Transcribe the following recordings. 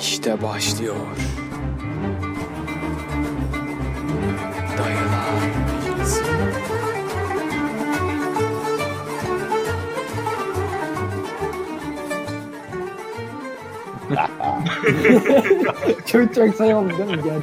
İşte başlıyor. Meclisi. çok çok şey oldu değil mi? Gel.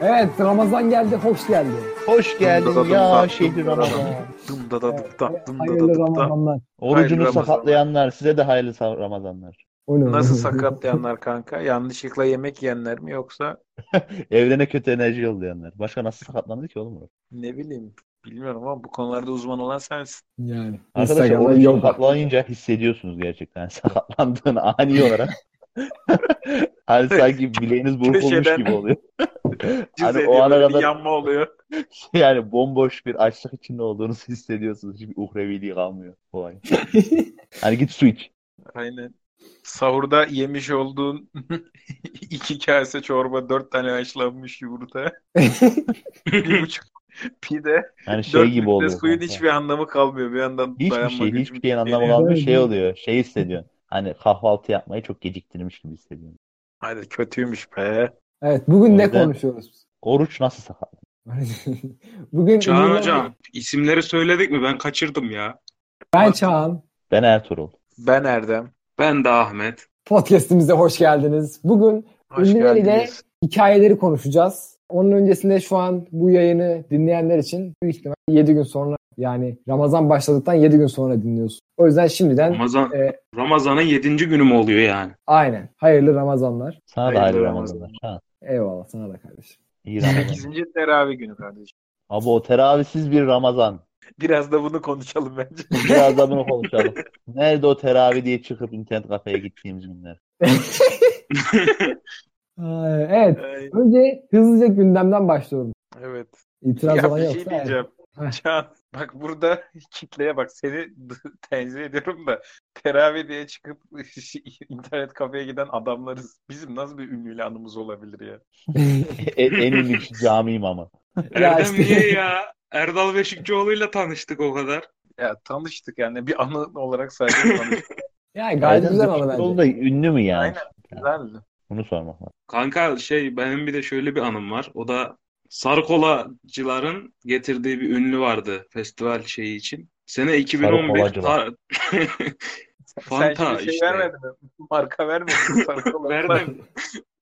Evet Ramazan geldi, hoş geldi. Hoş geldin ya dum da şehri dum da Ramazan. Dum da da dum da dum da da Hayırlı dum da. Ramazanlar. Orucunu Hayırlı Ramazanlar. sakatlayanlar size de hayırlı sa- Ramazanlar. O ne? Nasıl sakatlayanlar kanka? Yanlışlıkla yemek yiyenler mi yoksa Evrene kötü enerji yollayanlar. Başka nasıl sakatlanır ki oğlum? ne bileyim bilmiyorum ama bu konularda uzman olan sensin. Yani. Arkadaşlar Instagram'da orucu yok. sakatlayınca hissediyorsunuz gerçekten sakatlandığını ani olarak. hani sanki bileğiniz burkulmuş Köşeden- gibi oluyor. Cız hani o ediyor, ana böyle bir kadar yanma oluyor. yani bomboş bir açlık içinde olduğunuzu hissediyorsunuz. Hiçbir uhreviliği kalmıyor. An. Hani git su iç. Aynen. Sahurda yemiş olduğun iki kase çorba, dört tane haşlanmış yumurta, bir buçuk pide, Hani şey dört gibi oluyor. suyun kanka. hiçbir anlamı kalmıyor. Bir yandan Hiçbir dayanma şey, hiçbir şeyin anlamı geliyor. kalmıyor. Şey oluyor, şey hissediyorsun. Hani kahvaltı yapmayı çok geciktirmiş gibi hissediyorsun. Hadi kötüymüş be. Evet bugün O ne konuşuyoruz? Oruç nasıl sakat? bugün Çağan ünlüler- hocam isimleri söyledik mi? Ben kaçırdım ya. Ben Çağan. Ben Ertuğrul. Ben Erdem. Ben de Ahmet. Podcast'imize hoş geldiniz. Bugün Hoş ünlüler ile hikayeleri konuşacağız. Onun öncesinde şu an bu yayını dinleyenler için büyük ihtimal 7 gün sonra yani Ramazan başladıktan 7 gün sonra dinliyorsun. O yüzden şimdiden Ramazan e, Ramazan'ın 7. günü mü oluyor yani? aynen hayırlı Ramazanlar. Sana da Hayırlı hayırlı Ramazanlar. Ramazanlar. Ha, Eyvallah sana da kardeşim. iyi Ramazan. 8. teravih günü kardeşim. Abi o teravihsiz bir Ramazan. Biraz da bunu konuşalım bence. Biraz da bunu konuşalım. Nerede o teravih diye çıkıp internet kafeye gittiğimiz günler. Evet. Ay, Önce hızlıca gündemden başlıyorum. evet. İtiraz Ya olan bir yoksa. şey diyeceğim. Can, bak burada kitleye bak seni tenzih ediyorum da teravih diye çıkıp internet kafeye giden adamlarız. Bizim nasıl bir ünlüyle anımız olabilir ya? en, en ünlü cami imamı. Erdem işte- niye ya? Erdal Beşikçioğlu'yla tanıştık o kadar. Ya tanıştık yani bir anı olarak sadece tanıştık. Yani gayet güzel anı bence. da ünlü mü yani? Aynen. Güzeldi. Bunu sormak lazım. Kanka şey benim bir de şöyle bir anım var. O da Sarkolacıların getirdiği bir ünlü vardı festival şeyi için. Sene 2011 Sarkolacılar. ta- Sen Fanta şimdi şey işte. vermedin mi? Marka vermedin mi? Sarı Verdim.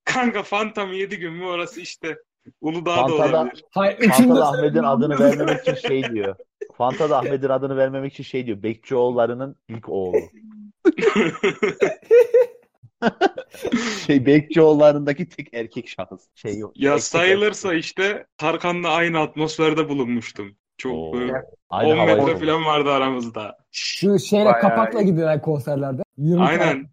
Kanka Fanta mı 7 gün mü orası işte. Uludağ'da Fanta'da- olabilir. Hayır, Fanta'da Ahmet'in adını vermemek için şey diyor. Fanta'da Ahmet'in adını vermemek için şey diyor. Bekçioğullarının ilk oğlu. Şey Bekçioğullarındaki tek erkek şahıs. Şey yok. Ya sayılırsa işte Tarkan'la aynı atmosferde bulunmuştum. Çok Oo. böyle Aynı 10 havayı metre soluyor. falan vardı aramızda. Şu şeyle Bayağı kapakla gidilen konserlerde. 20 Aynen.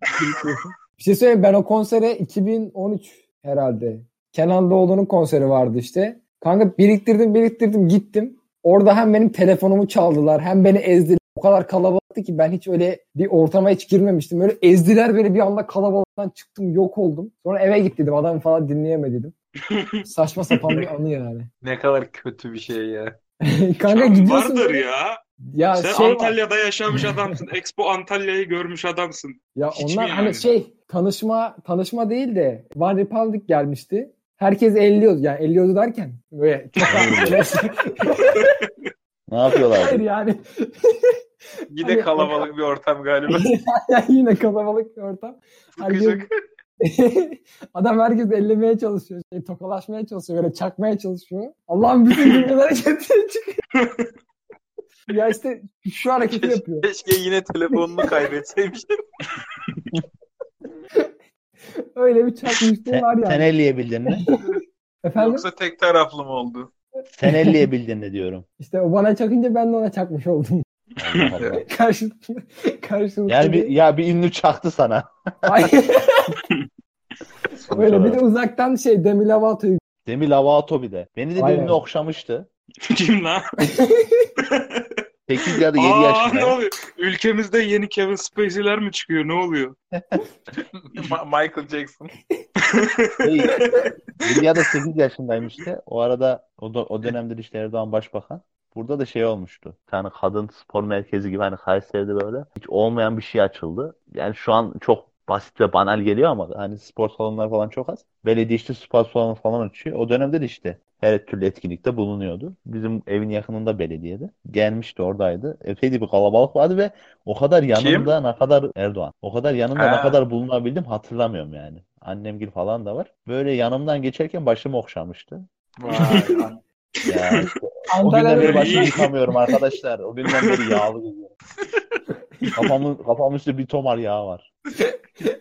Bir şey söyleyeyim ben o konsere 2013 herhalde. Kenan Doğulu'nun konseri vardı işte. Kanka biriktirdim biriktirdim gittim. Orada hem benim telefonumu çaldılar hem beni ezdiler. O kadar kalabalıktı ki ben hiç öyle bir ortama hiç girmemiştim. Böyle ezdiler beni bir anda kalabalıktan çıktım yok oldum. Sonra eve git dedim adamı falan dinleyemediydim. Saçma sapan bir anı yani. Ne kadar kötü bir şey ya. Kanka Can gidiyorsun. vardır böyle- ya. Ya Sen şey var. Antalya'da yaşamış adamsın. Expo Antalya'yı görmüş adamsın. Ya Hiç onlar hani yani? şey tanışma tanışma değil de One Republic gelmişti. Herkes elliyordu yani elliyordu derken böyle çok Ne yapıyorlar? Hayır yani Yine Hani- kalabalık bir ortam galiba. yine kalabalık bir ortam. Herkes, adam herkes ellemeye çalışıyor. Şey, tokalaşmaya çalışıyor. Böyle çakmaya çalışıyor. Allah'ın bütün cümleleri getiriyor çıkıyor. ya işte şu hareketi yapıyor. Keşke yine telefonunu kaybetseymiştim. Öyle bir çakmışlığı var yani. sen elleyebildin mi? Efendim? Yoksa tek taraflı mı oldu? Sen elleyebildin mi diyorum. İşte o bana çakınca ben de ona çakmış oldum. Karşılıklı. Karşılıklı. Yani bir, ya bir ünlü çaktı sana. Ay- Sonuç Böyle bir de uzaktan şey Demi Lovato'yu Demi Lovato bir de. Beni de bir Aynen. ünlü okşamıştı. Kim lan? 8 ya da 7 Aa, ne oluyor? Ülkemizde yeni Kevin Spacey'ler mi çıkıyor? Ne oluyor? Ma- Michael Jackson. Şey, 7 ya da 8 yaşındayım işte. O arada o, da, o dönemde de işte Erdoğan Başbakan. Burada da şey olmuştu. Bir tane kadın spor merkezi gibi hani Kayseri'de böyle hiç olmayan bir şey açıldı. Yani şu an çok basit ve banal geliyor ama hani spor salonları falan çok az. Belediye işte spor salonu falan açıyor. O dönemde de işte her türlü etkinlikte bulunuyordu. Bizim evin yakınında belediyede. Gelmişti oradaydı. Epeydi bir kalabalık vardı ve o kadar yanında ne kadar Erdoğan. O kadar yanında ne Ha. kadar bulunabildim hatırlamıyorum yani. Annemgil falan da var. Böyle yanımdan geçerken başım okşamıştı. Vay. Ya işte o günden beri başımı yıkamıyorum arkadaşlar. O günden beri yağlı geziyorum. Kafamın, kafamın üstünde bir tomar yağ var.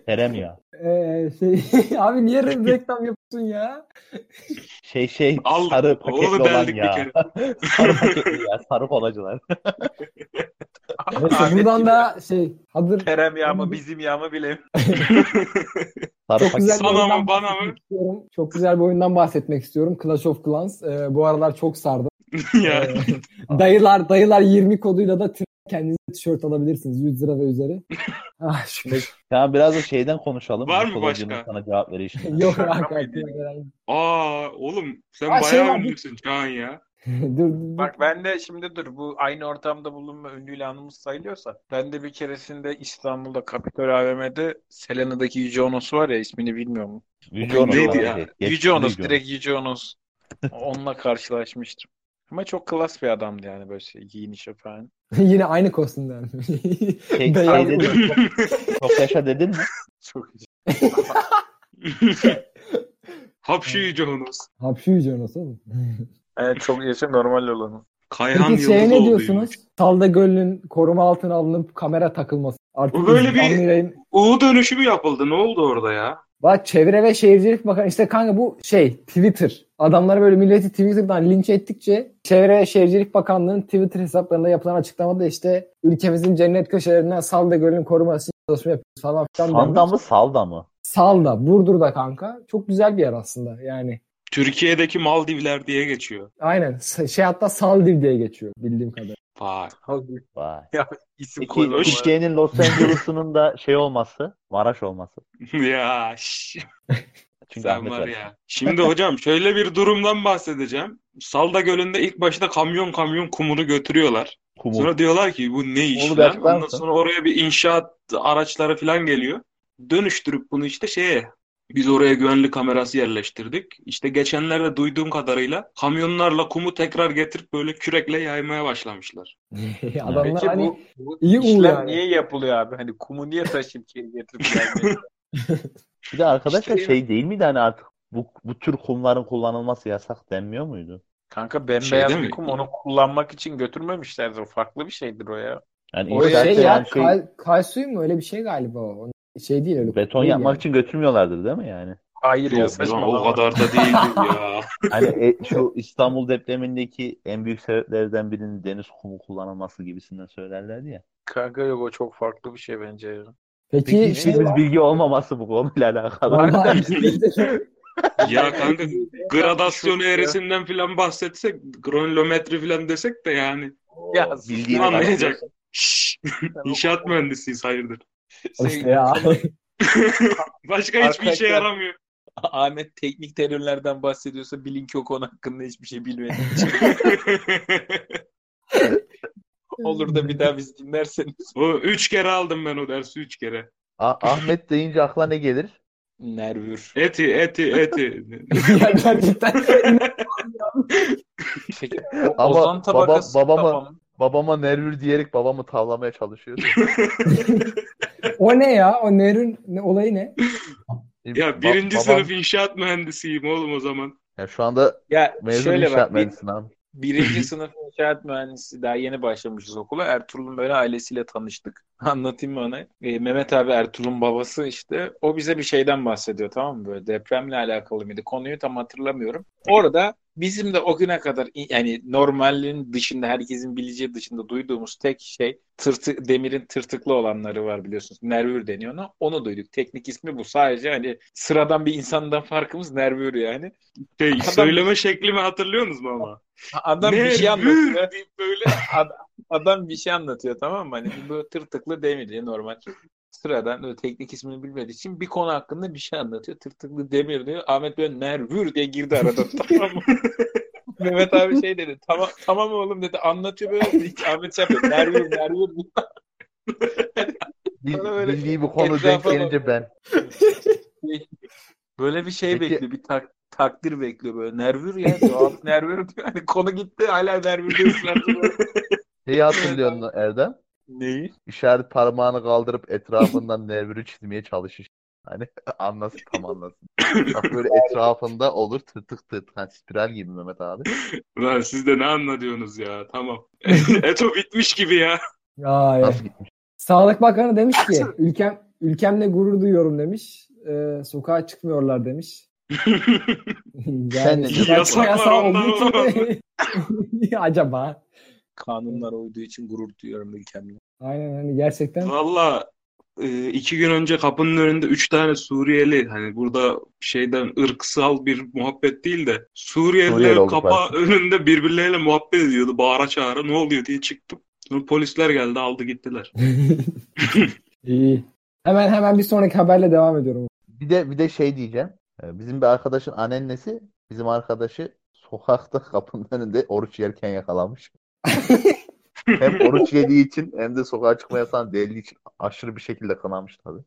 Terem yağı. Ee, şey, abi niye re- reklam yapıyorsun ya? Şey şey Al, sarı paketli olan kere. sarı paketli yağ. Sarı kolacılar. Neyse buradan da şey hazır Kerem yağ mı bizim yağ mı bilemiyorum. Sarı çok paket. güzel Sana oyundan mı, bana mı? bahsetmek istiyorum. Çok güzel bir oyundan bahsetmek istiyorum. Clash of Clans. Ee, bu aralar çok sardı. ya. Ee, dayılar dayılar 20 koduyla da kendinize tişört alabilirsiniz 100 lira ve üzeri. ah, şükür. Ya biraz da şeyden konuşalım. Var mı başka? sana cevap verişi. Yok hakikaten. Aa oğlum sen Aa, şey bayağı var, ünlüsün Can ya. dur, dur. Bak ben de şimdi dur bu aynı ortamda bulunma ünlüyle anımız sayılıyorsa ben de bir keresinde İstanbul'da Kapitol AVM'de Selena'daki Yüce Onos var ya ismini bilmiyorum. Yüce Onur Neydi ya? şey. Yüce Onos Yüce direkt Yüce Onos. Onunla karşılaşmıştım. Ama çok klas bir adamdı yani böyle şey, giyinişi falan. Yine aynı kostümden. Şey, şey dedin mi? Çok, yaşa dedin mi? Çok iyi. Hapşu Yüce Honos. Hapşu Yüce Onos oğlum. Evet çok yaşa normal olanı. Kayhan Peki şeye ne diyorsunuz? Salda Gölü'nün koruma altına alınıp kamera takılması. Artık Bu böyle bir- canlı yayın- U dönüşümü yapıldı. Ne oldu orada ya? Bak Çevre ve Şehircilik Bakanı işte kanka bu şey Twitter. Adamlar böyle milleti Twitter'dan linç ettikçe Çevre ve Şehircilik Bakanlığı'nın Twitter hesaplarında yapılan açıklamada işte ülkemizin cennet köşelerinden Salda Gölü'nün koruması çalışma yapıyoruz falan filan. Demiş. mı salda mı? Salda, Burdur'da kanka. Çok güzel bir yer aslında yani. Türkiye'deki Maldivler diye geçiyor. Aynen. S- Şey hatta Saldiv diye geçiyor bildiğim kadarıyla. Vay. Vay. Ya isim Peki. Türkiye'nin Los Angeles'ının da şey olması, Maraş olması. ya şş, Çünkü sen var ya. Şimdi hocam şöyle bir durumdan bahsedeceğim. Salda Gölü'nde ilk başta kamyon kamyon kumunu götürüyorlar. Kumul. Sonra diyorlar ki bu ne iş Onu lan? Ondan mısın? sonra oraya bir inşaat araçları falan geliyor. Dönüştürüp bunu işte şeye biz oraya güvenlik kamerası yerleştirdik. İşte geçenlerde duyduğum kadarıyla kamyonlarla kumu tekrar getirip böyle kürekle yaymaya başlamışlar. Adamlar Peki hani bu, bu iyi işlem yani. niye yapılıyor abi? Hani kumu niye taşıyıp geri getirip gelmiyor? Bir de arkadaşlar İşte şey değil miydi hani artık bu, bu tür kumların kullanılması yasak denmiyor muydu? Kanka bembeyaz Şeyde bir mi? kum onu kullanmak için götürmemişlerdir. O farklı bir şeydir o ya. Yani o inşaatta şey ya yani şey, suyu mu öyle bir şey galiba o. Şey değil öyle. beton değil yapmak yani. için götürmüyorlardır değil mi yani? Hayır ya o kadar da değildi ya. Hani e, şu İstanbul depremindeki en büyük sebeplerden birinin deniz kumu kullanılması gibisinden söylerlerdi ya. Kanka yok o çok farklı bir şey bence ya. Peki, Peki hiçbirimiz bilgi olmaması bu konuyla alakalı. Ya kanka gradasyon eğrisinden falan bahsetsek, kronometre falan desek de yani Ya Bildiğini anlayacak. Şşş, inşaat mühendisiyiz hayırdır. işte ya. Başka hiçbir işe yaramıyor. Ahmet teknik terimlerden bahsediyorsa bilin ki o konu hakkında hiçbir şey bilmediği için. Olur da bir daha biz dinlerseniz. O üç kere aldım ben o dersi üç kere. Ah- Ahmet deyince akla ne gelir? Nervür. Eti, eti, eti. Ya gerçekten Peki o Ama ozon tabakası baba- babama- tamam. Babama nervür diyerek babamı tavlamaya çalışıyordu. o ne ya? O Ner'in ne, olayı ne? Ya Ba- birinci babam- sınıf inşaat mühendisiyim oğlum o zaman. Ya şu anda Ya mezun şöyle inşaat bak abi. birinci sınıf inşaat mühendisi daha yeni başlamışız okula. Ertuğrul'un böyle ailesiyle tanıştık. Anlatayım mı ona? E, Mehmet abi Ertuğrul'un babası işte o bize bir şeyden bahsediyor tamam mı? Böyle depremle alakalı mıydı? Konuyu tam hatırlamıyorum. Orada bizim de o güne kadar yani normalin dışında herkesin bileceği dışında duyduğumuz tek şey tırtı, demirin tırtıklı olanları var biliyorsunuz. Nervür deniyor ona. Onu duyduk. Teknik ismi bu. Sadece hani sıradan bir insandan farkımız nervür yani. Şey, Adam- söyleme şeklimi hatırlıyorsunuz mu ama? Adam bir şey anlatıyor. deyip böyle Ad- adam bir şey anlatıyor tamam mı? Hani böyle tırtıklı demir diye normal. Sıradan öyle teknik ismini bilmediği için bir konu hakkında bir şey anlatıyor. Tırtıklı demir diyor. Ahmet böyle nervür diye girdi arada tamam mı? Mehmet abi şey dedi. Tamam tamam oğlum dedi. Anlatıyor böyle. Ahmet şey yapıyor. Nervür nervür. Böyle bildiği bir konu denk gelince ben. Böyle bir şey Peki- bekliyor. Bir tak, takdir bekliyor böyle. Nervür ya. Cevap nervür diyor. Hani konu gitti hala nervür diyor. Şeyi hatırlıyorsun Erdem? Neyi? İşaret parmağını kaldırıp etrafından nervürü çizmeye çalışır. Hani anlasın tam anlasın. Bak böyle etrafında olur tırtık tırtık. Hani spiral gibi Mehmet abi. Lan siz de ne anlatıyorsunuz ya? Tamam. Eto bitmiş gibi ya. Ay. Nasıl gitmiş? Sağlık Bakanı demiş ki ülkem ülkemle gurur duyuyorum demiş. Ee, sokağa çıkmıyorlar demiş. Sen ne Yasak var ondan olduğu için- Acaba? Kanunlara uyduğu için gurur duyuyorum ülkemle. Aynen hani gerçekten. Valla e, iki gün önce kapının önünde üç tane Suriyeli hani burada şeyden ırksal bir muhabbet değil de Suriyeli Suriyeliler kapa önünde birbirleriyle muhabbet ediyordu. Bağıra çağıra ne oluyor diye çıktım. Sonra polisler geldi aldı gittiler. İyi. Hemen hemen bir sonraki haberle devam ediyorum. Bir de bir de şey diyeceğim. Ee, Bizim bir arkadaşın anneannesi bizim arkadaşı sokakta kapının önünde oruç yerken yakalamış. Hem oruç yediği için hem de sokağa çıkma yasağını deldiği için aşırı bir şekilde kınamış tabii.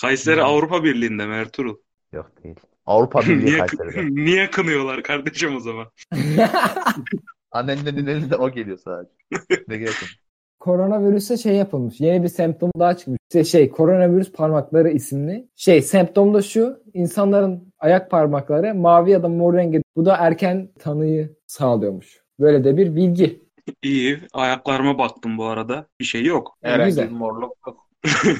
Kayseri. Avrupa Birliği'nde mi Ertuğrul? Yok değil. Avrupa Birliği Niye, Kayseri'de. niye kınıyorlar kardeşim o zaman? Anneannenin elinden o geliyor sadece. Ne gelsin? Koronavirüse şey yapılmış. Yeni bir semptom daha çıkmış. İşte şey koronavirüs parmakları isimli. Şey semptom da şu. insanların ayak parmakları mavi ya da mor rengi. Bu da erken tanıyı sağlıyormuş. Böyle de bir bilgi. İyi. Ayaklarıma baktım bu arada. Bir şey yok. Herhangi güzel. bir morluk yok.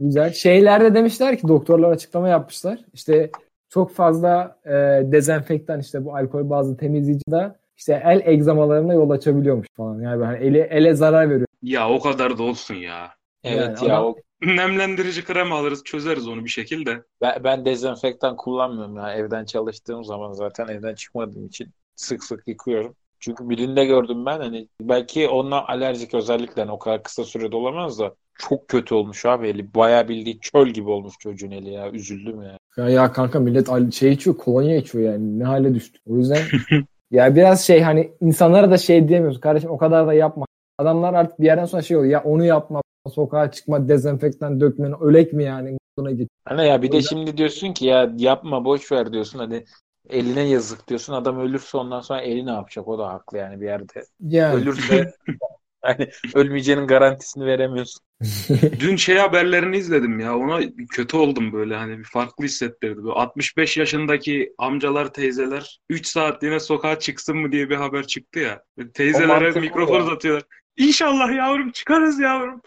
Güzel. Şeylerde demişler ki doktorlar açıklama yapmışlar. İşte çok fazla e, dezenfektan işte bu alkol bazı temizleyici de işte el egzamalarına yol açabiliyormuş falan. Yani hani ele, ele zarar veriyor. Ya o kadar da olsun ya. Evet Yani ya adam- o Nemlendirici krem alırız çözeriz onu bir şekilde. Ben, ben dezenfektan kullanmıyorum ya. Evden çalıştığım zaman zaten evden çıkmadığım için sık sık yıkıyorum. Çünkü birinde gördüm ben hani belki onunla alerjik özellikle hani o kadar kısa sürede olamaz da çok kötü olmuş abi eli. Bayağı bildiğin çöl gibi olmuş çocuğun eli ya. Üzüldüm ya. Ya, ya kanka millet şey içiyor kolonya içiyor yani ne hale düştü. O yüzden ya biraz şey hani insanlara da şey diyemiyoruz. Kardeşim o kadar da yapma. Adamlar artık bir yerden sonra şey oluyor. Ya onu yapma. Sokağa çıkma dezenfektan dökmen ölek mi yani? Buna git. Hani ya bir O de yüzden- şimdi diyorsun ki ya yapma boş ver diyorsun hani eline yazık diyorsun. Adam ölürse ondan sonra eli ne yapacak? O da haklı yani bir yerde. Yani. Ölürse hani ölmeyeceğinin garantisini veremiyorsun. Dün şey haberlerini izledim ya ona kötü oldum böyle hani bir farklı hissettirdi. Böyle 65 yaşındaki amcalar teyzeler 3 saatliğine sokağa çıksın mı diye bir haber çıktı ya. Teyzelere mikrofon uzatıyorlar. İnşallah yavrum çıkarız yavrum.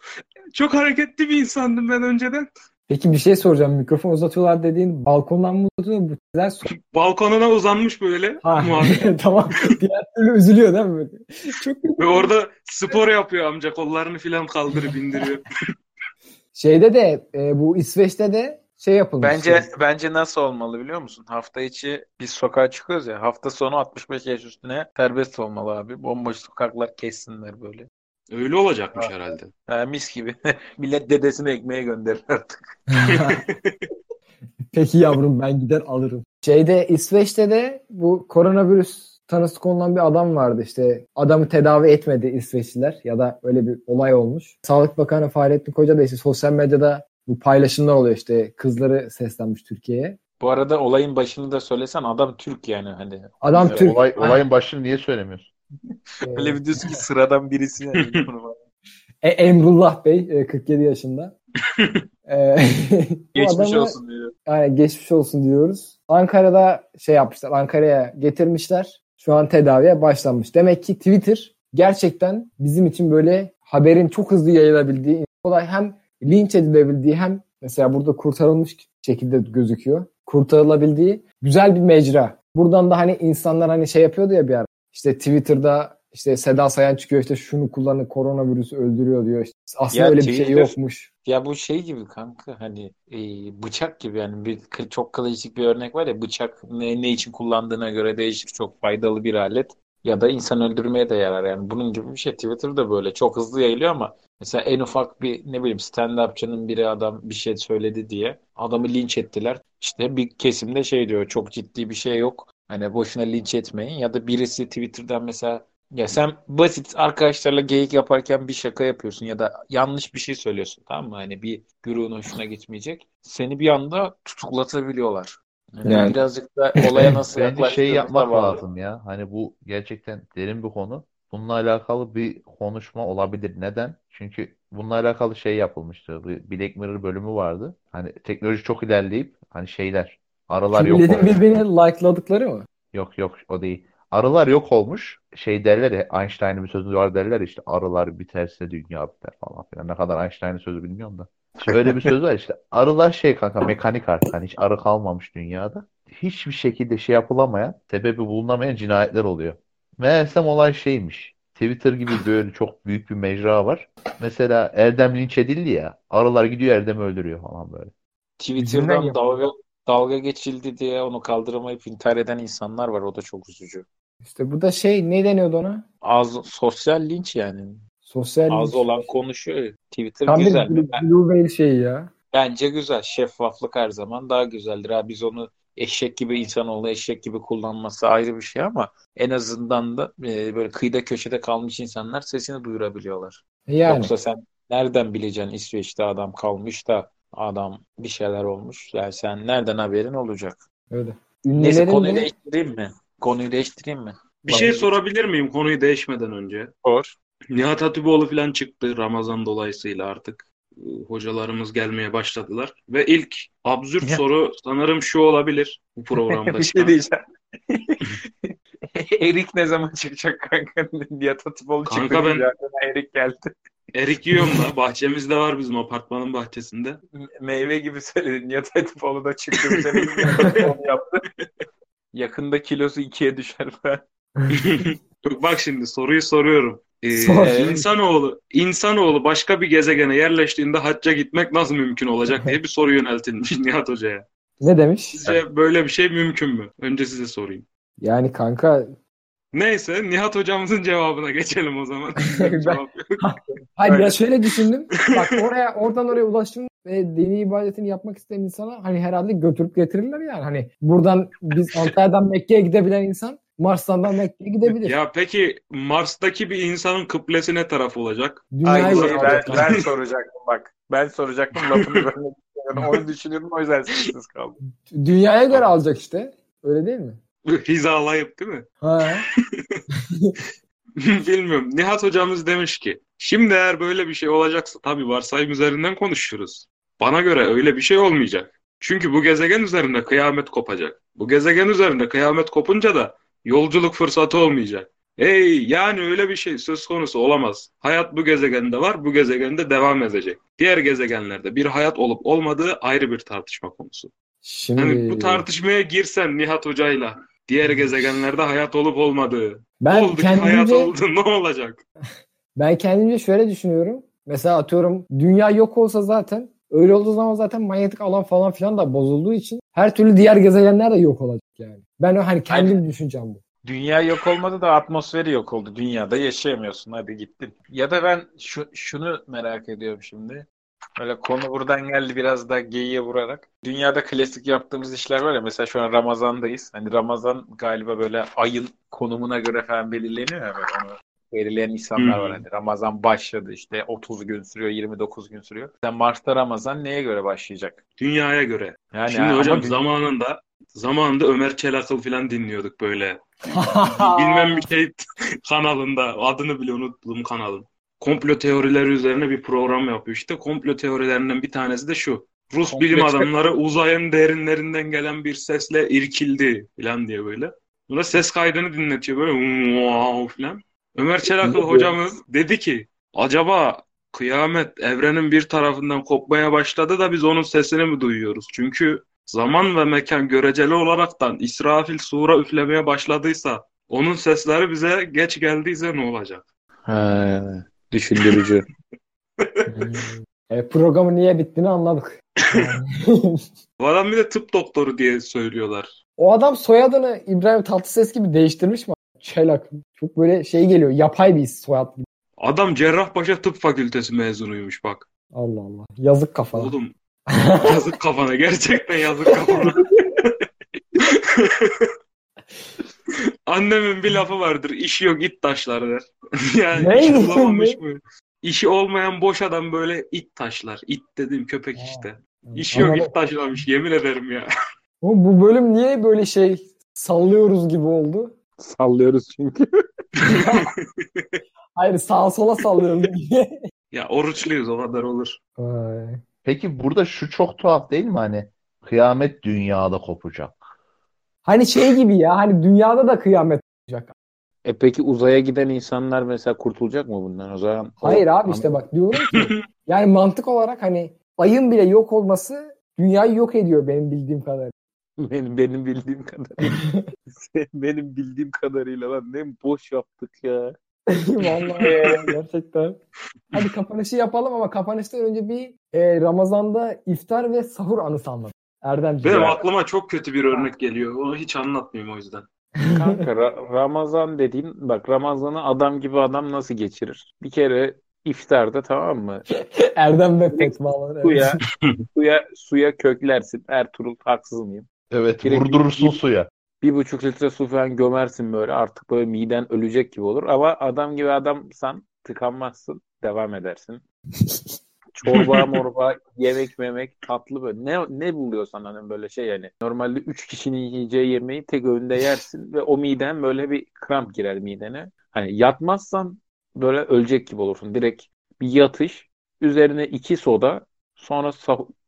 Çok hareketli bir insandım ben önceden. Peki bir şey soracağım. Mikrofon uzatıyorlar dediğin balkondan mı uzatıyor? Bu so- Balkonuna uzanmış böyle Ha, tamam. Diğer türlü üzülüyor değil mi? Çok. Ve orada spor yapıyor amca kollarını filan kaldırıp indiriyor. Şeyde de e, bu İsveç'te de şey yapılmış. Bence bence nasıl olmalı biliyor musun? Hafta içi biz sokağa çıkıyoruz ya. Hafta sonu 65 yaş üstüne serbest olmalı abi. Bomboş sokaklar kessinler böyle. Öyle olacakmış herhalde. Ha, mis gibi. Millet dedesini ekmeğe gönderir artık. Peki yavrum ben gider alırım. Şeyde İsveç'te de bu koronavirüs tanısı konulan bir adam vardı işte. Adamı tedavi etmedi İsveçliler ya da öyle bir olay olmuş. Sağlık Bakanı Fahrettin Koca da işte sosyal medyada bu paylaşımlar oluyor işte kızları seslenmiş Türkiye'ye. Bu arada olayın başını da söylesen adam Türk yani hani. Adam Ee, Türk. olay, olayın başını niye söylemiyorsun? Ee, Öyle bir diyorsun ki sıradan birisi yani. E- Emrullah Bey e, 47 yaşında. E, bu Geçmiş adamı- olsun diyor. Yani geçmiş olsun diyoruz. Ankara'da şey yapmışlar. Ankara'ya getirmişler. Şu an tedaviye başlanmış. Demek ki Twitter gerçekten bizim için böyle haberin çok hızlı yayılabildiği, olay hem linç edilebildiği hem mesela burada kurtarılmış şekilde gözüküyor. Kurtarılabildiği güzel bir mecra. Buradan da hani insanlar hani şey yapıyordu ya bir ara. İşte Twitter'da işte Seda Sayan çıkıyor işte şunu kullanın koronavirüsü öldürüyor diyor. İşte aslında Ya öyle bir şey Twitter- yokmuş. Ya bu şey gibi kanka hani e, bıçak gibi yani bir çok klasik bir örnek var ya bıçak ne, ne için kullandığına göre değişir çok faydalı bir alet ya da insan öldürmeye de yarar yani bunun gibi bir şey Twitter'da böyle çok hızlı yayılıyor ama mesela en ufak bir ne bileyim stand-upçının biri adam bir şey söyledi diye adamı linç ettiler işte bir kesimde şey diyor çok ciddi bir şey yok hani boşuna linç etmeyin ya da birisi Twitter'dan mesela Ya sen basit arkadaşlarla geyik yaparken bir şaka yapıyorsun ya da yanlış bir şey söylüyorsun tamam mı? Hani bir gururun hoşuna gitmeyecek. Seni bir anda tutuklatabiliyorlar. Yani, Yani. birazcık da olaya nasıl Bence şey yapmak bağlı. lazım ya. Hani bu gerçekten derin bir konu. Bununla alakalı bir konuşma olabilir. Neden? Çünkü bununla alakalı şey yapılmıştı. Bir Black Mirror bölümü vardı. Hani teknoloji çok ilerleyip hani şeyler arılar yok Milletin olmuş. birbirini like'ladıkları mı? Yok yok o değil. Arılar yok olmuş. Şey derler ya Einstein'ın bir sözü var derler işte arılar biterse dünya biter falan filan. Ne kadar Einstein'ın sözü bilmiyorum da. İşte öyle bir söz var işte. Arılar şey kanka mekanik artık. Hani hiç arı kalmamış dünyada. Hiçbir şekilde şey yapılamayan, sebebi bulunamayan cinayetler oluyor. Meğersem olay şeymiş. Twitter gibi böyle çok büyük bir mecra var. Mesela Erdem linç edildi ya. Arılar gidiyor Erdem'i öldürüyor falan böyle. Twitter'dan dalga dalga geçildi diye onu kaldıramayıp intihar eden insanlar var. O da çok üzücü. İşte bu da şey ne deniyordu ona? Az sosyal linç yani. Sosyal Az linç. olan konuşuyor. Twitter Tam bir güzel. Blue, Ben- Blue Whale şeyi ya. Bence güzel. Şeffaflık her zaman daha güzeldir. Ha, biz onu eşek gibi insanoğlu eşek gibi kullanması ayrı bir şey ama en azından da e, böyle kıyıda köşede kalmış insanlar sesini duyurabiliyorlar. Yani. Yoksa sen nereden bileceksin İsveç'te adam kalmış da adam bir şeyler olmuş. Yani sen nereden haberin olacak? Öyle. Neyse konuyu de değiştireyim mi? Konuyu değiştireyim mi? Bir şey sorabilir miyim konuyu değişmeden önce? Sor. Nihat Hatipoğlu falan çıktı Ramazan dolayısıyla artık. Hocalarımız gelmeye başladılar. Ve ilk absürt Ya. soru sanırım şu olabilir bu programda bir şey diyeceğim. Erik ne zaman çıkacak kanka? Nihat Hatipoğlu Kanka çıktı. ben- Erik geldi. Erik yiyorum da bahçemizde var bizim apartmanın bahçesinde. meyve gibi söyledin. Nihat Hatipoğlu da çıktı Hatipoğlu yaptı. Yakında kilosu ikiye düşer falan. Bak şimdi soruyu soruyorum. Ee, Sor. insanoğlu, insanoğlu başka bir gezegene yerleştiğinde hacca gitmek nasıl mümkün olacak diye bir soru yöneltilmiş Nihat Hoca'ya. ne demiş? Sizce böyle bir şey mümkün mü? Önce size sorayım. Yani kanka Neyse Nihat hocamızın cevabına geçelim o zaman. Ben-. Hayır Öyle. ya şöyle düşündüm. Bak oraya oradan oraya ulaşım ve dini ibadetini yapmak isteyen insana hani herhalde götürüp getirirler yani. Hani buradan biz Antalya'dan Mekke'ye gidebilen insan Mars'tan da Mekke'ye gidebilir. Ya peki Mars'taki bir insanın kıblesi ne taraf olacak? Dünyayı gören ben, ben soracaktım bak. Ben soracaktım lafını bölmek. Onu düşünüyordum o yüzden sessiz kaldım. Dünyaya göre alacak işte. Öyle değil mi? Hizalayıp değil mi? Ha. Bilmiyorum. Nihat hocamız demiş ki şimdi eğer böyle bir şey olacaksa tabii varsayım üzerinden konuşuruz. Bana göre öyle bir şey olmayacak. Çünkü bu gezegen üzerinde kıyamet kopacak. Bu gezegen üzerinde kıyamet kopunca da yolculuk fırsatı olmayacak. Hey yani öyle bir şey söz konusu olamaz. Hayat bu gezegende var, bu gezegende devam edecek. Diğer gezegenlerde bir hayat olup olmadığı ayrı bir tartışma konusu. Şimdi Hani bu tartışmaya girsen Nihat Hoca'yla diğer gezegenlerde hayat olup olmadığı. Ben oldu ki hayat kendimce oldu ne olacak? ben kendimce şöyle düşünüyorum. Mesela atıyorum dünya yok olsa zaten öyle olduğu zaman zaten manyetik alan falan filan da bozulduğu için her türlü diğer gezegenler de yok olacak yani. Ben hani kendim düşüncem bu. Dünya yok olmadı da atmosferi yok oldu. Dünyada yaşayamıyorsun. Hadi gittin. Ya da ben şu, şunu merak ediyorum şimdi. Öyle konu buradan geldi biraz da geyiğe vurarak. Dünyada klasik yaptığımız işler var ya mesela şu an Ramazan'dayız. Hani Ramazan galiba böyle ayın konumuna göre falan belirleniyor ya böyle onu belirleyen insanlar var. Hmm. Hani Ramazan başladı işte 30 gün sürüyor, 29 gün sürüyor. Sen Mart'ta Ramazan neye göre başlayacak? Dünyaya göre. Yani Şimdi ama hocam dü- zamanında zamanında Ömer Çelakıl falan dinliyorduk böyle. Bilmem bir şey kanalında adını bile unuttum kanalın. Komplo teorileri üzerine bir program yapıyor işte. Komplo teorilerinden bir tanesi de şu. Rus Komplo bilim adamları uzayın derinlerinden gelen bir sesle irkildi falan diye böyle. Buna ses kaydını dinletiyor böyle wow falan. Ömer Çelakıl hocamız dedi ki acaba kıyamet evrenin bir tarafından kopmaya başladı da biz onun sesini mi duyuyoruz? Çünkü zaman ve mekan göreceli olaraktan İsrafil sura üflemeye başladıysa onun sesleri bize geç geldiyse ne olacak? He, düşündürücü. e, programın niye bittiğini anladık. Bu adam bir de tıp doktoru diye söylüyorlar. o adam soyadını İbrahim Tatlıses gibi değiştirmiş mi? Çelak. Çok böyle şey geliyor. Yapay bir soyad. Adam Cerrahpaşa Tıp Fakültesi mezunuymuş bak. Allah Allah. Yazık kafana. Oğlum yazık kafana gerçekten yazık kafana. Annemin bir lafı vardır. İşi yok it taşlar der. Yani Ne? işi bulamamış mı? İşi olmayan boş adam böyle it taşlar. İt dediğim köpek işte. İşi yok it taşlamış yemin ederim ya. Oğlum bu bölüm niye böyle şey sallıyoruz gibi oldu? Sallıyoruz çünkü. Hayır sağa sola sallıyoruz gibi. Ya oruçluyuz o kadar olur. Peki burada şu çok tuhaf değil mi hani kıyamet dünyada kopacak. Hani şey gibi ya hani dünyada da kıyamet olacak. E peki uzaya giden insanlar mesela kurtulacak mı bundan? O zaman Hayır abi işte bak diyorum ki yani mantık olarak hani ayın bile yok olması dünyayı yok ediyor benim bildiğim kadarıyla. benim benim bildiğim kadarıyla. benim bildiğim kadarıyla lan ne boş yaptık ya. Vallahi ya, gerçekten. Hadi kapanışı yapalım ama kapanıştan önce bir e, Ramazan'da iftar ve sahur anısı anlat. Erdemciğim. Benim aklıma çok kötü bir örnek geliyor. Onu hiç anlatmayayım o yüzden. Kanka Ra- Ramazan dediğin bak Ramazan'ı adam gibi adam nasıl geçirir? Bir kere iftarda tamam mı? Erdem ve fetvalar. Suya suya suya köklersin. Ertuğrul haksız mıyım? Evet Direkt- vurdurursun suya. Bir buçuk litre su falan gömersin böyle artık böyle miden ölecek gibi olur. Ama adam gibi adamsan tıkanmazsın. Devam edersin. Çorba morba, yemek memek, tatlı böyle. Ne, ne buluyorsan hani böyle şey yani. Normalde üç kişinin yiyeceği yemeği tek öğünde yersin ve o miden böyle bir kramp girer midene. Hani yatmazsan böyle ölecek gibi olursun. Direkt bir yatış, üzerine iki soda, sonra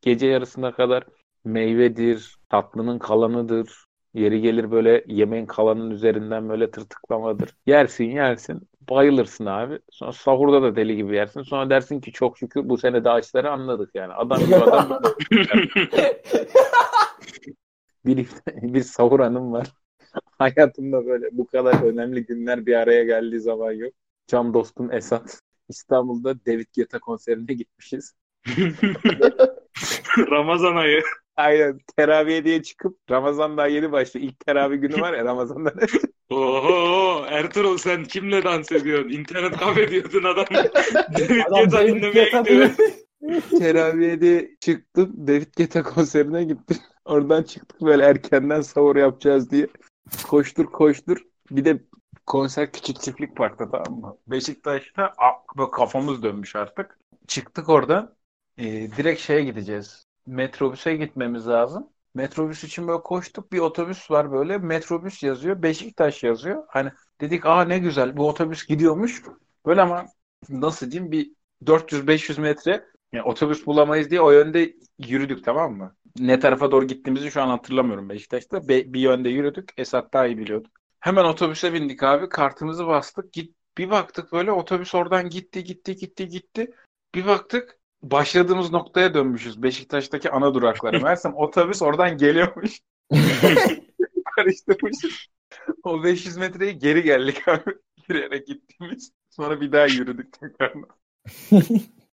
gece yarısına kadar meyvedir, tatlının kalanıdır. Yeri gelir böyle yemeğin kalanın üzerinden böyle tırtıklamadır. Yersin yersin bayılırsın abi. Sonra sahurda da deli gibi yersin. Sonra dersin ki çok şükür bu sene de açları anladık yani. Adam gibi adam bir, bir sahur anım var. Hayatımda böyle bu kadar önemli günler bir araya geldiği zaman yok. Cam dostum Esat. İstanbul'da David Guetta konserine gitmişiz. Ramazan ayı. Aynen teravih diye çıkıp Ramazan daha yeni başlıyor. İlk teravih günü var ya Ramazan'da. Oho Ertuğrul sen kimle dans ediyorsun? İnternet kafe diyordun adam. David Guetta dinlemeye gidiyor. Teraviye diye çıktım. David Guetta konserine gittim. Oradan çıktık böyle erkenden sahur yapacağız diye. Koştur koştur. Bir de konser küçük çiftlik parkta tamam mı? Beşiktaş'ta böyle kafamız dönmüş artık. Çıktık oradan. Ee, direkt şeye gideceğiz. Metrobüse gitmemiz lazım. Metrobüs için böyle koştuk. Bir otobüs var böyle. Metrobüs yazıyor. Beşiktaş yazıyor. Hani dedik aa ne güzel bu otobüs gidiyormuş. Böyle ama nasıl diyeyim bir 400-500 metre yani otobüs bulamayız diye o yönde yürüdük tamam mı? Ne tarafa doğru gittiğimizi şu an hatırlamıyorum Beşiktaş'ta. Be- bir yönde yürüdük. Esat daha iyi biliyordu. Hemen otobüse bindik abi. Kartımızı bastık. Git, bir baktık böyle otobüs oradan gitti gitti gitti gitti. Bir baktık başladığımız noktaya dönmüşüz. Beşiktaş'taki ana duraklara. Meğersem otobüs oradan geliyormuş. Karıştırmışız. O 500 metreyi geri geldik abi. Yürüyerek gittiğimiz. Sonra bir daha yürüdük tekrardan.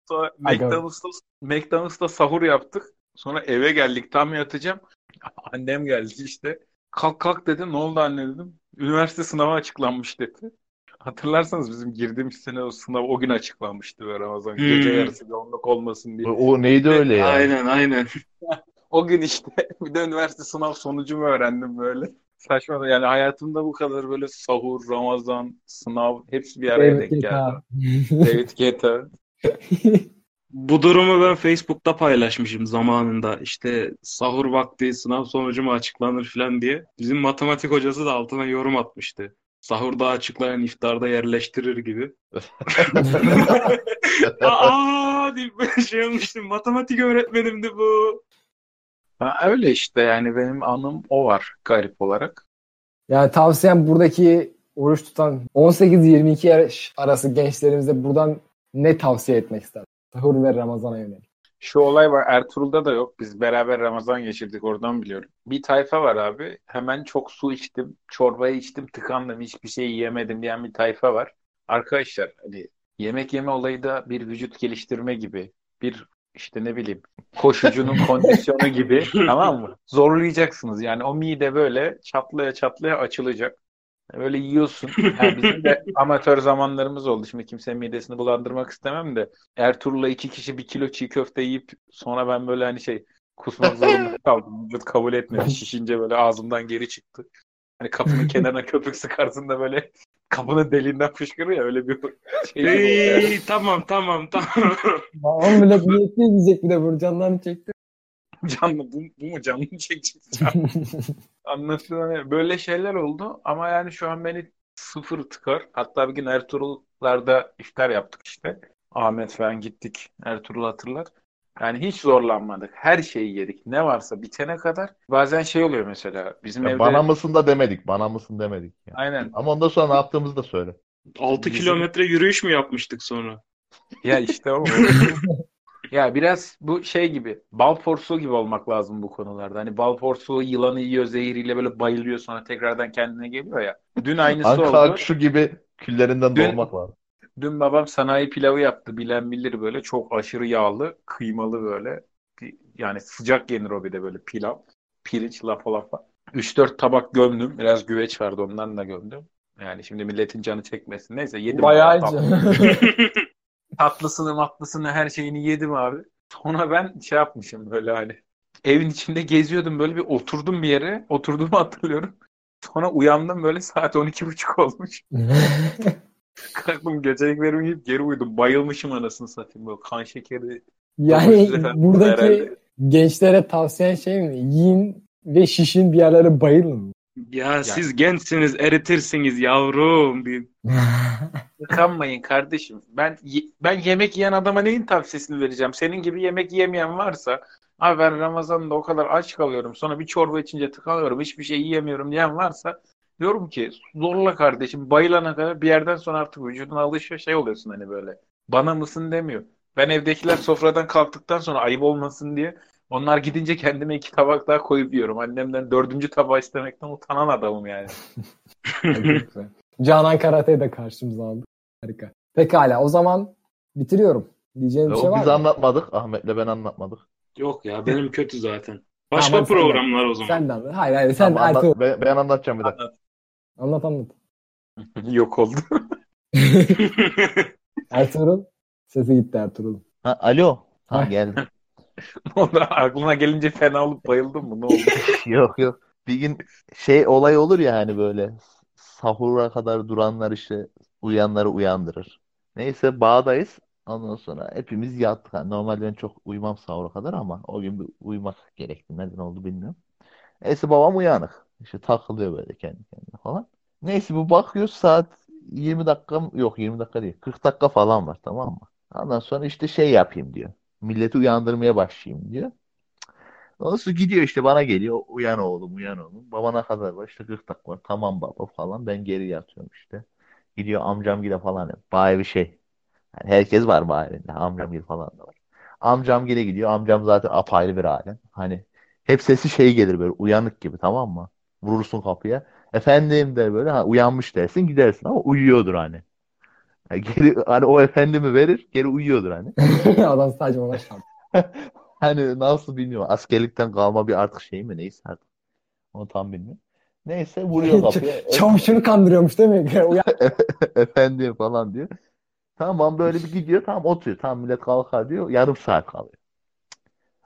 Sonra. McDonald's'ta, McDonald's'ta sahur yaptık. Sonra eve geldik. Tam yatacağım. Annem geldi işte. Kalk kalk dedi. Ne oldu anne dedim. Üniversite sınavı açıklanmış dedi. Hatırlarsanız bizim girdiğimiz sene o sınav o gün açıklanmıştı böyle Ramazan. Gece Hmm. yarısı yoğunluk olmasın diye. O, neydi öyle ya? Aynen aynen. O gün işte bir de üniversite sınav sonucumu öğrendim böyle. Saçma yani hayatımda bu kadar böyle sahur, Ramazan, sınav hepsi bir araya David denk geldi. David Guetta. Bu durumu ben Facebook'ta paylaşmışım zamanında. İşte sahur vakti sınav sonucu mu açıklanır falan diye. Bizim matematik hocası da altına yorum atmıştı. Sahurda açıklayan iftarda yerleştirir gibi. Aa deyip böyle şey olmuştum. Matematik öğretmenimdi bu. Ha, öyle işte yani benim anım o var garip olarak. Yani tavsiyem buradaki oruç tutan 18-22 yaş arası gençlerimize buradan ne tavsiye etmek ister? Sahur ve Ramazan'a yönelik. Şu olay var Ertuğrul'da da yok. Biz beraber Ramazan geçirdik oradan biliyorum. Bir tayfa var abi. Hemen çok su içtim, çorbayı içtim, tıkandım, hiçbir şey yiyemedim diyen bir tayfa var. Arkadaşlar hani yemek yeme olayı da bir vücut geliştirme gibi. Bir işte ne bileyim koşucunun kondisyonu gibi tamam mı? Zorlayacaksınız yani o mide böyle çatlaya çatlaya açılacak. Böyle yiyorsun. Yani bizim de amatör zamanlarımız oldu. Şimdi kimsenin midesini bulandırmak istemem de. Ertuğrul'la iki kişi bir kilo çiğ köfte yiyip sonra ben böyle hani şey kusmak zorunda kaldım. Vücut kabul etmedi. Şişince böyle ağzımdan geri çıktı. Hani kapının kenarına köpük sıkarsın da böyle kapının deliğinden fışkırır ya öyle bir şey. gibi oldu yani. Ey, tamam tamam tamam. Ama millet niyetli izleyecek bir de Burcan'dan çekti. Canlı bu, bu mu canlı? Canlı. Anlatılan böyle şeyler oldu ama yani şu an beni sıfır tıkar. Hatta bir gün Ertuğrul'larda iftar yaptık işte. Ahmet falan gittik. Ertuğrul hatırlar. Yani hiç zorlanmadık. Her şeyi yedik. Ne varsa bitene kadar. Bazen şey oluyor mesela. Bizim Ya evde bana mısın da demedik. Bana mısın demedik. ya. aynen. Ama ondan sonra ne yaptığımızı da söyle. 6 Bizim- kilometre yürüyüş mü yapmıştık sonra? Ya işte o. Ya biraz bu şey gibi bal porsuğu gibi olmak lazım bu konularda. Hani bal porsuğu yılanı yiyor zehiriyle böyle bayılıyor sonra tekrardan kendine geliyor ya. Dün aynısı Ankara oldu. kuşu gibi küllerinden Dün- doğmak lazım. Dün babam sanayi pilavı yaptı. Bilen bilir böyle çok aşırı yağlı, kıymalı böyle. Bir- Yani sıcak yenir o bir de böyle pilav. Pirinç lafa lafa. 3-4 tabak gömdüm. Biraz güveç vardı ondan da gömdüm. Yani şimdi milletin canı çekmesin. Neyse yedim. Bayağı Tatlısını matlısını her şeyini yedim abi. Sonra ben şey yapmışım böyle hani. Evin içinde geziyordum böyle bir oturdum bir yere. Oturduğumu hatırlıyorum. Sonra uyandım böyle saat 12.30 olmuş. Kalktım geceliklerimi yiyip geri uyudum. Bayılmışım anasını satayım böyle kan şekeri. yani buradaki herhalde. gençlere tavsiyen şey mi? Yiyin ve şişin bir yerlere bayılın. Ya siz gençsiniz, eritirsiniz yavrum. Bir... Yıkanmayın kardeşim. Ben ben yemek yiyen adama neyin tavsiyesini vereceğim? Senin gibi yemek yemeyen varsa abi ben Ramazan'da o kadar aç kalıyorum. Sonra bir çorba içince tıkanıyorum. Hiçbir şey yiyemiyorum diyen varsa diyorum ki zorla kardeşim. Bayılana kadar bir yerden sonra artık vücuduna alışıyor şey oluyorsun hani böyle. Bana mısın demiyor. Ben evdekiler sofradan kalktıktan sonra ayıp olmasın diye onlar gidince kendime iki tabak daha koyup yiyorum. Annemden dördüncü tabağı istemekten utanan adamım yani. Canan Karate'yi de karşımıza aldık. Harika. Pekala o zaman bitiriyorum. Diyeceğim bir şey var biz mı? anlatmadık. Ahmet'le ben anlatmadık. Yok ya benim kötü zaten. Başka Tamam, sen de- programlar o zaman. Sen de anlat. Hayır hayır sen Tamam, anlat- ben, ben anlatacağım bir dakika. Anlat anlat. Yok oldu. Ertuğrul. Sesi gitti Ertuğrul. Ha, alo. Ha Ha. geldi. Ondan aklına gelince fena olup bayıldın mı? Ne oldu? Yok yok. Bir gün şey olay olur ya hani böyle sahura kadar duranlar işte uyanları uyandırır. Neyse bağdayız. Ondan sonra hepimiz yattık. Yani normalde ben çok uyumam sahura kadar ama o gün bir uyumak gerekti. Neden oldu bilmiyorum. Neyse babam uyanık. İşte takılıyor böyle kendi kendine falan. Neyse bu bakıyor saat 20 dakika yok 20 dakika değil 40 dakika falan var tamam mı? Ondan sonra işte şey yapayım diyor. Milleti uyandırmaya başlayayım diyor. Ondan gidiyor işte bana geliyor. Uyan oğlum uyan oğlum. Babana kadar var işte 40 dakika var. Tamam baba falan. Ben geri yatıyorum işte. Gidiyor amcam gide falan. Bayağı bir şey. Yani herkes var evinde. Amcam gide falan da var. Amcam gide gidiyor. Amcam zaten apayrı bir alem. Hani hep sesi şey gelir böyle uyanık gibi tamam mı? Vurursun kapıya. Efendim der böyle. Ha, uyanmış dersin gidersin ama uyuyordur hani. Yani geri, hani o efendimi verir geri uyuyordur hani. Adam sadece ona çarptı. Hani nasıl bilmiyorum. Askerlikten kalma bir artık şey mi neyse artık. Onu tam bilmiyorum. Neyse vuruyor kapıya. Çavuşunu kandırıyormuş değil mi? Uyan. Efendim falan diyor. Tamam böyle bir gidiyor. Tamam oturuyor. Tamam millet kalkar diyor. Yarım saat kalıyor.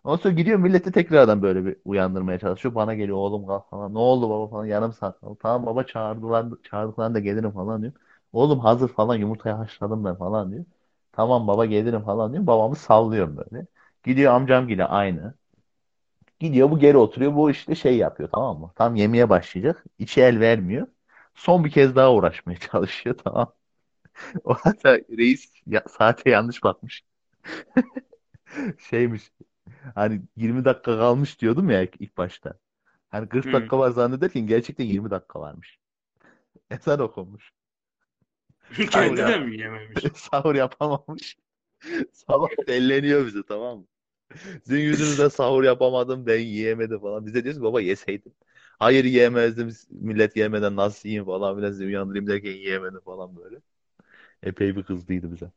Ondan sonra gidiyor milleti tekrardan böyle bir uyandırmaya çalışıyor. Bana geliyor oğlum kalk falan. Ne oldu baba falan. Yarım saat kaldı. Tamam baba çağırdılar, çağırdıklarında da gelirim falan diyor. Oğlum hazır falan yumurtayı haşladım ben falan diyor. Tamam baba gelirim falan diyor. Babamı sallıyorum böyle. Gidiyor amcam yine aynı. Gidiyor bu geri oturuyor. Bu işte şey yapıyor tamam mı? Tam yemeye başlayacak. İçi el vermiyor. Son bir kez daha uğraşmaya çalışıyor tamam. O hatta reis ya, saate yanlış bakmış. Şeymiş. Hani 20 dakika kalmış diyordum ya ilk, başta. Hani 40 Hı. dakika var zannederken gerçekten 20 dakika varmış. Ezan okunmuş. Kendi de mi yememiş? Sahur yapamamış. Sabah delleniyor bize tamam mı? Sizin yüzünüzden sahur yapamadım ben yiyemedim falan. Bize diyoruz baba yeseydin. Hayır yiyemezdim. Millet yemeden nasıl yiyeyim falan filan sizi uyandırayım derken yiyemedim falan böyle. Epey bir kızdıydı bize.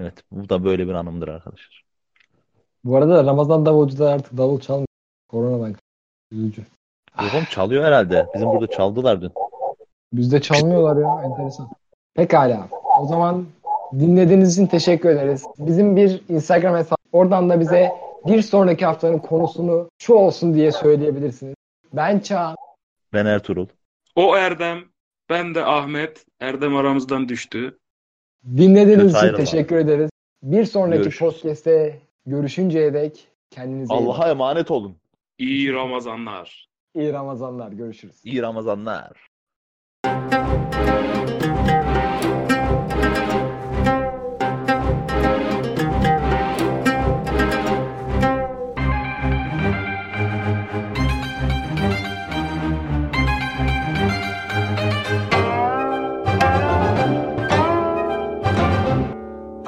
Evet bu da böyle bir anımdır arkadaşlar. Bu arada Ramazan davulcular artık davul çalmıyor. Koronadan. Üzücü. Yok oğlum çalıyor herhalde. Bizim burada çaldılar dün. Bizde çalmıyorlar ya. Enteresan. Pekala. O zaman dinlediğiniz için teşekkür ederiz. Bizim bir Instagram hesabı. Oradan da bize bir sonraki haftanın konusunu şu olsun diye söyleyebilirsiniz. Ben Çağan. Ben Ertuğrul. O Erdem, ben de Ahmet. Erdem aramızdan düştü. Dinlediğiniz Kötü için teşekkür ederiz. Bir sonraki Görüşürüz. podcast'te görüşünceye dek kendinize. Allah'a emanet olun. İyi Ramazanlar. İyi Ramazanlar. Görüşürüz. İyi Ramazanlar.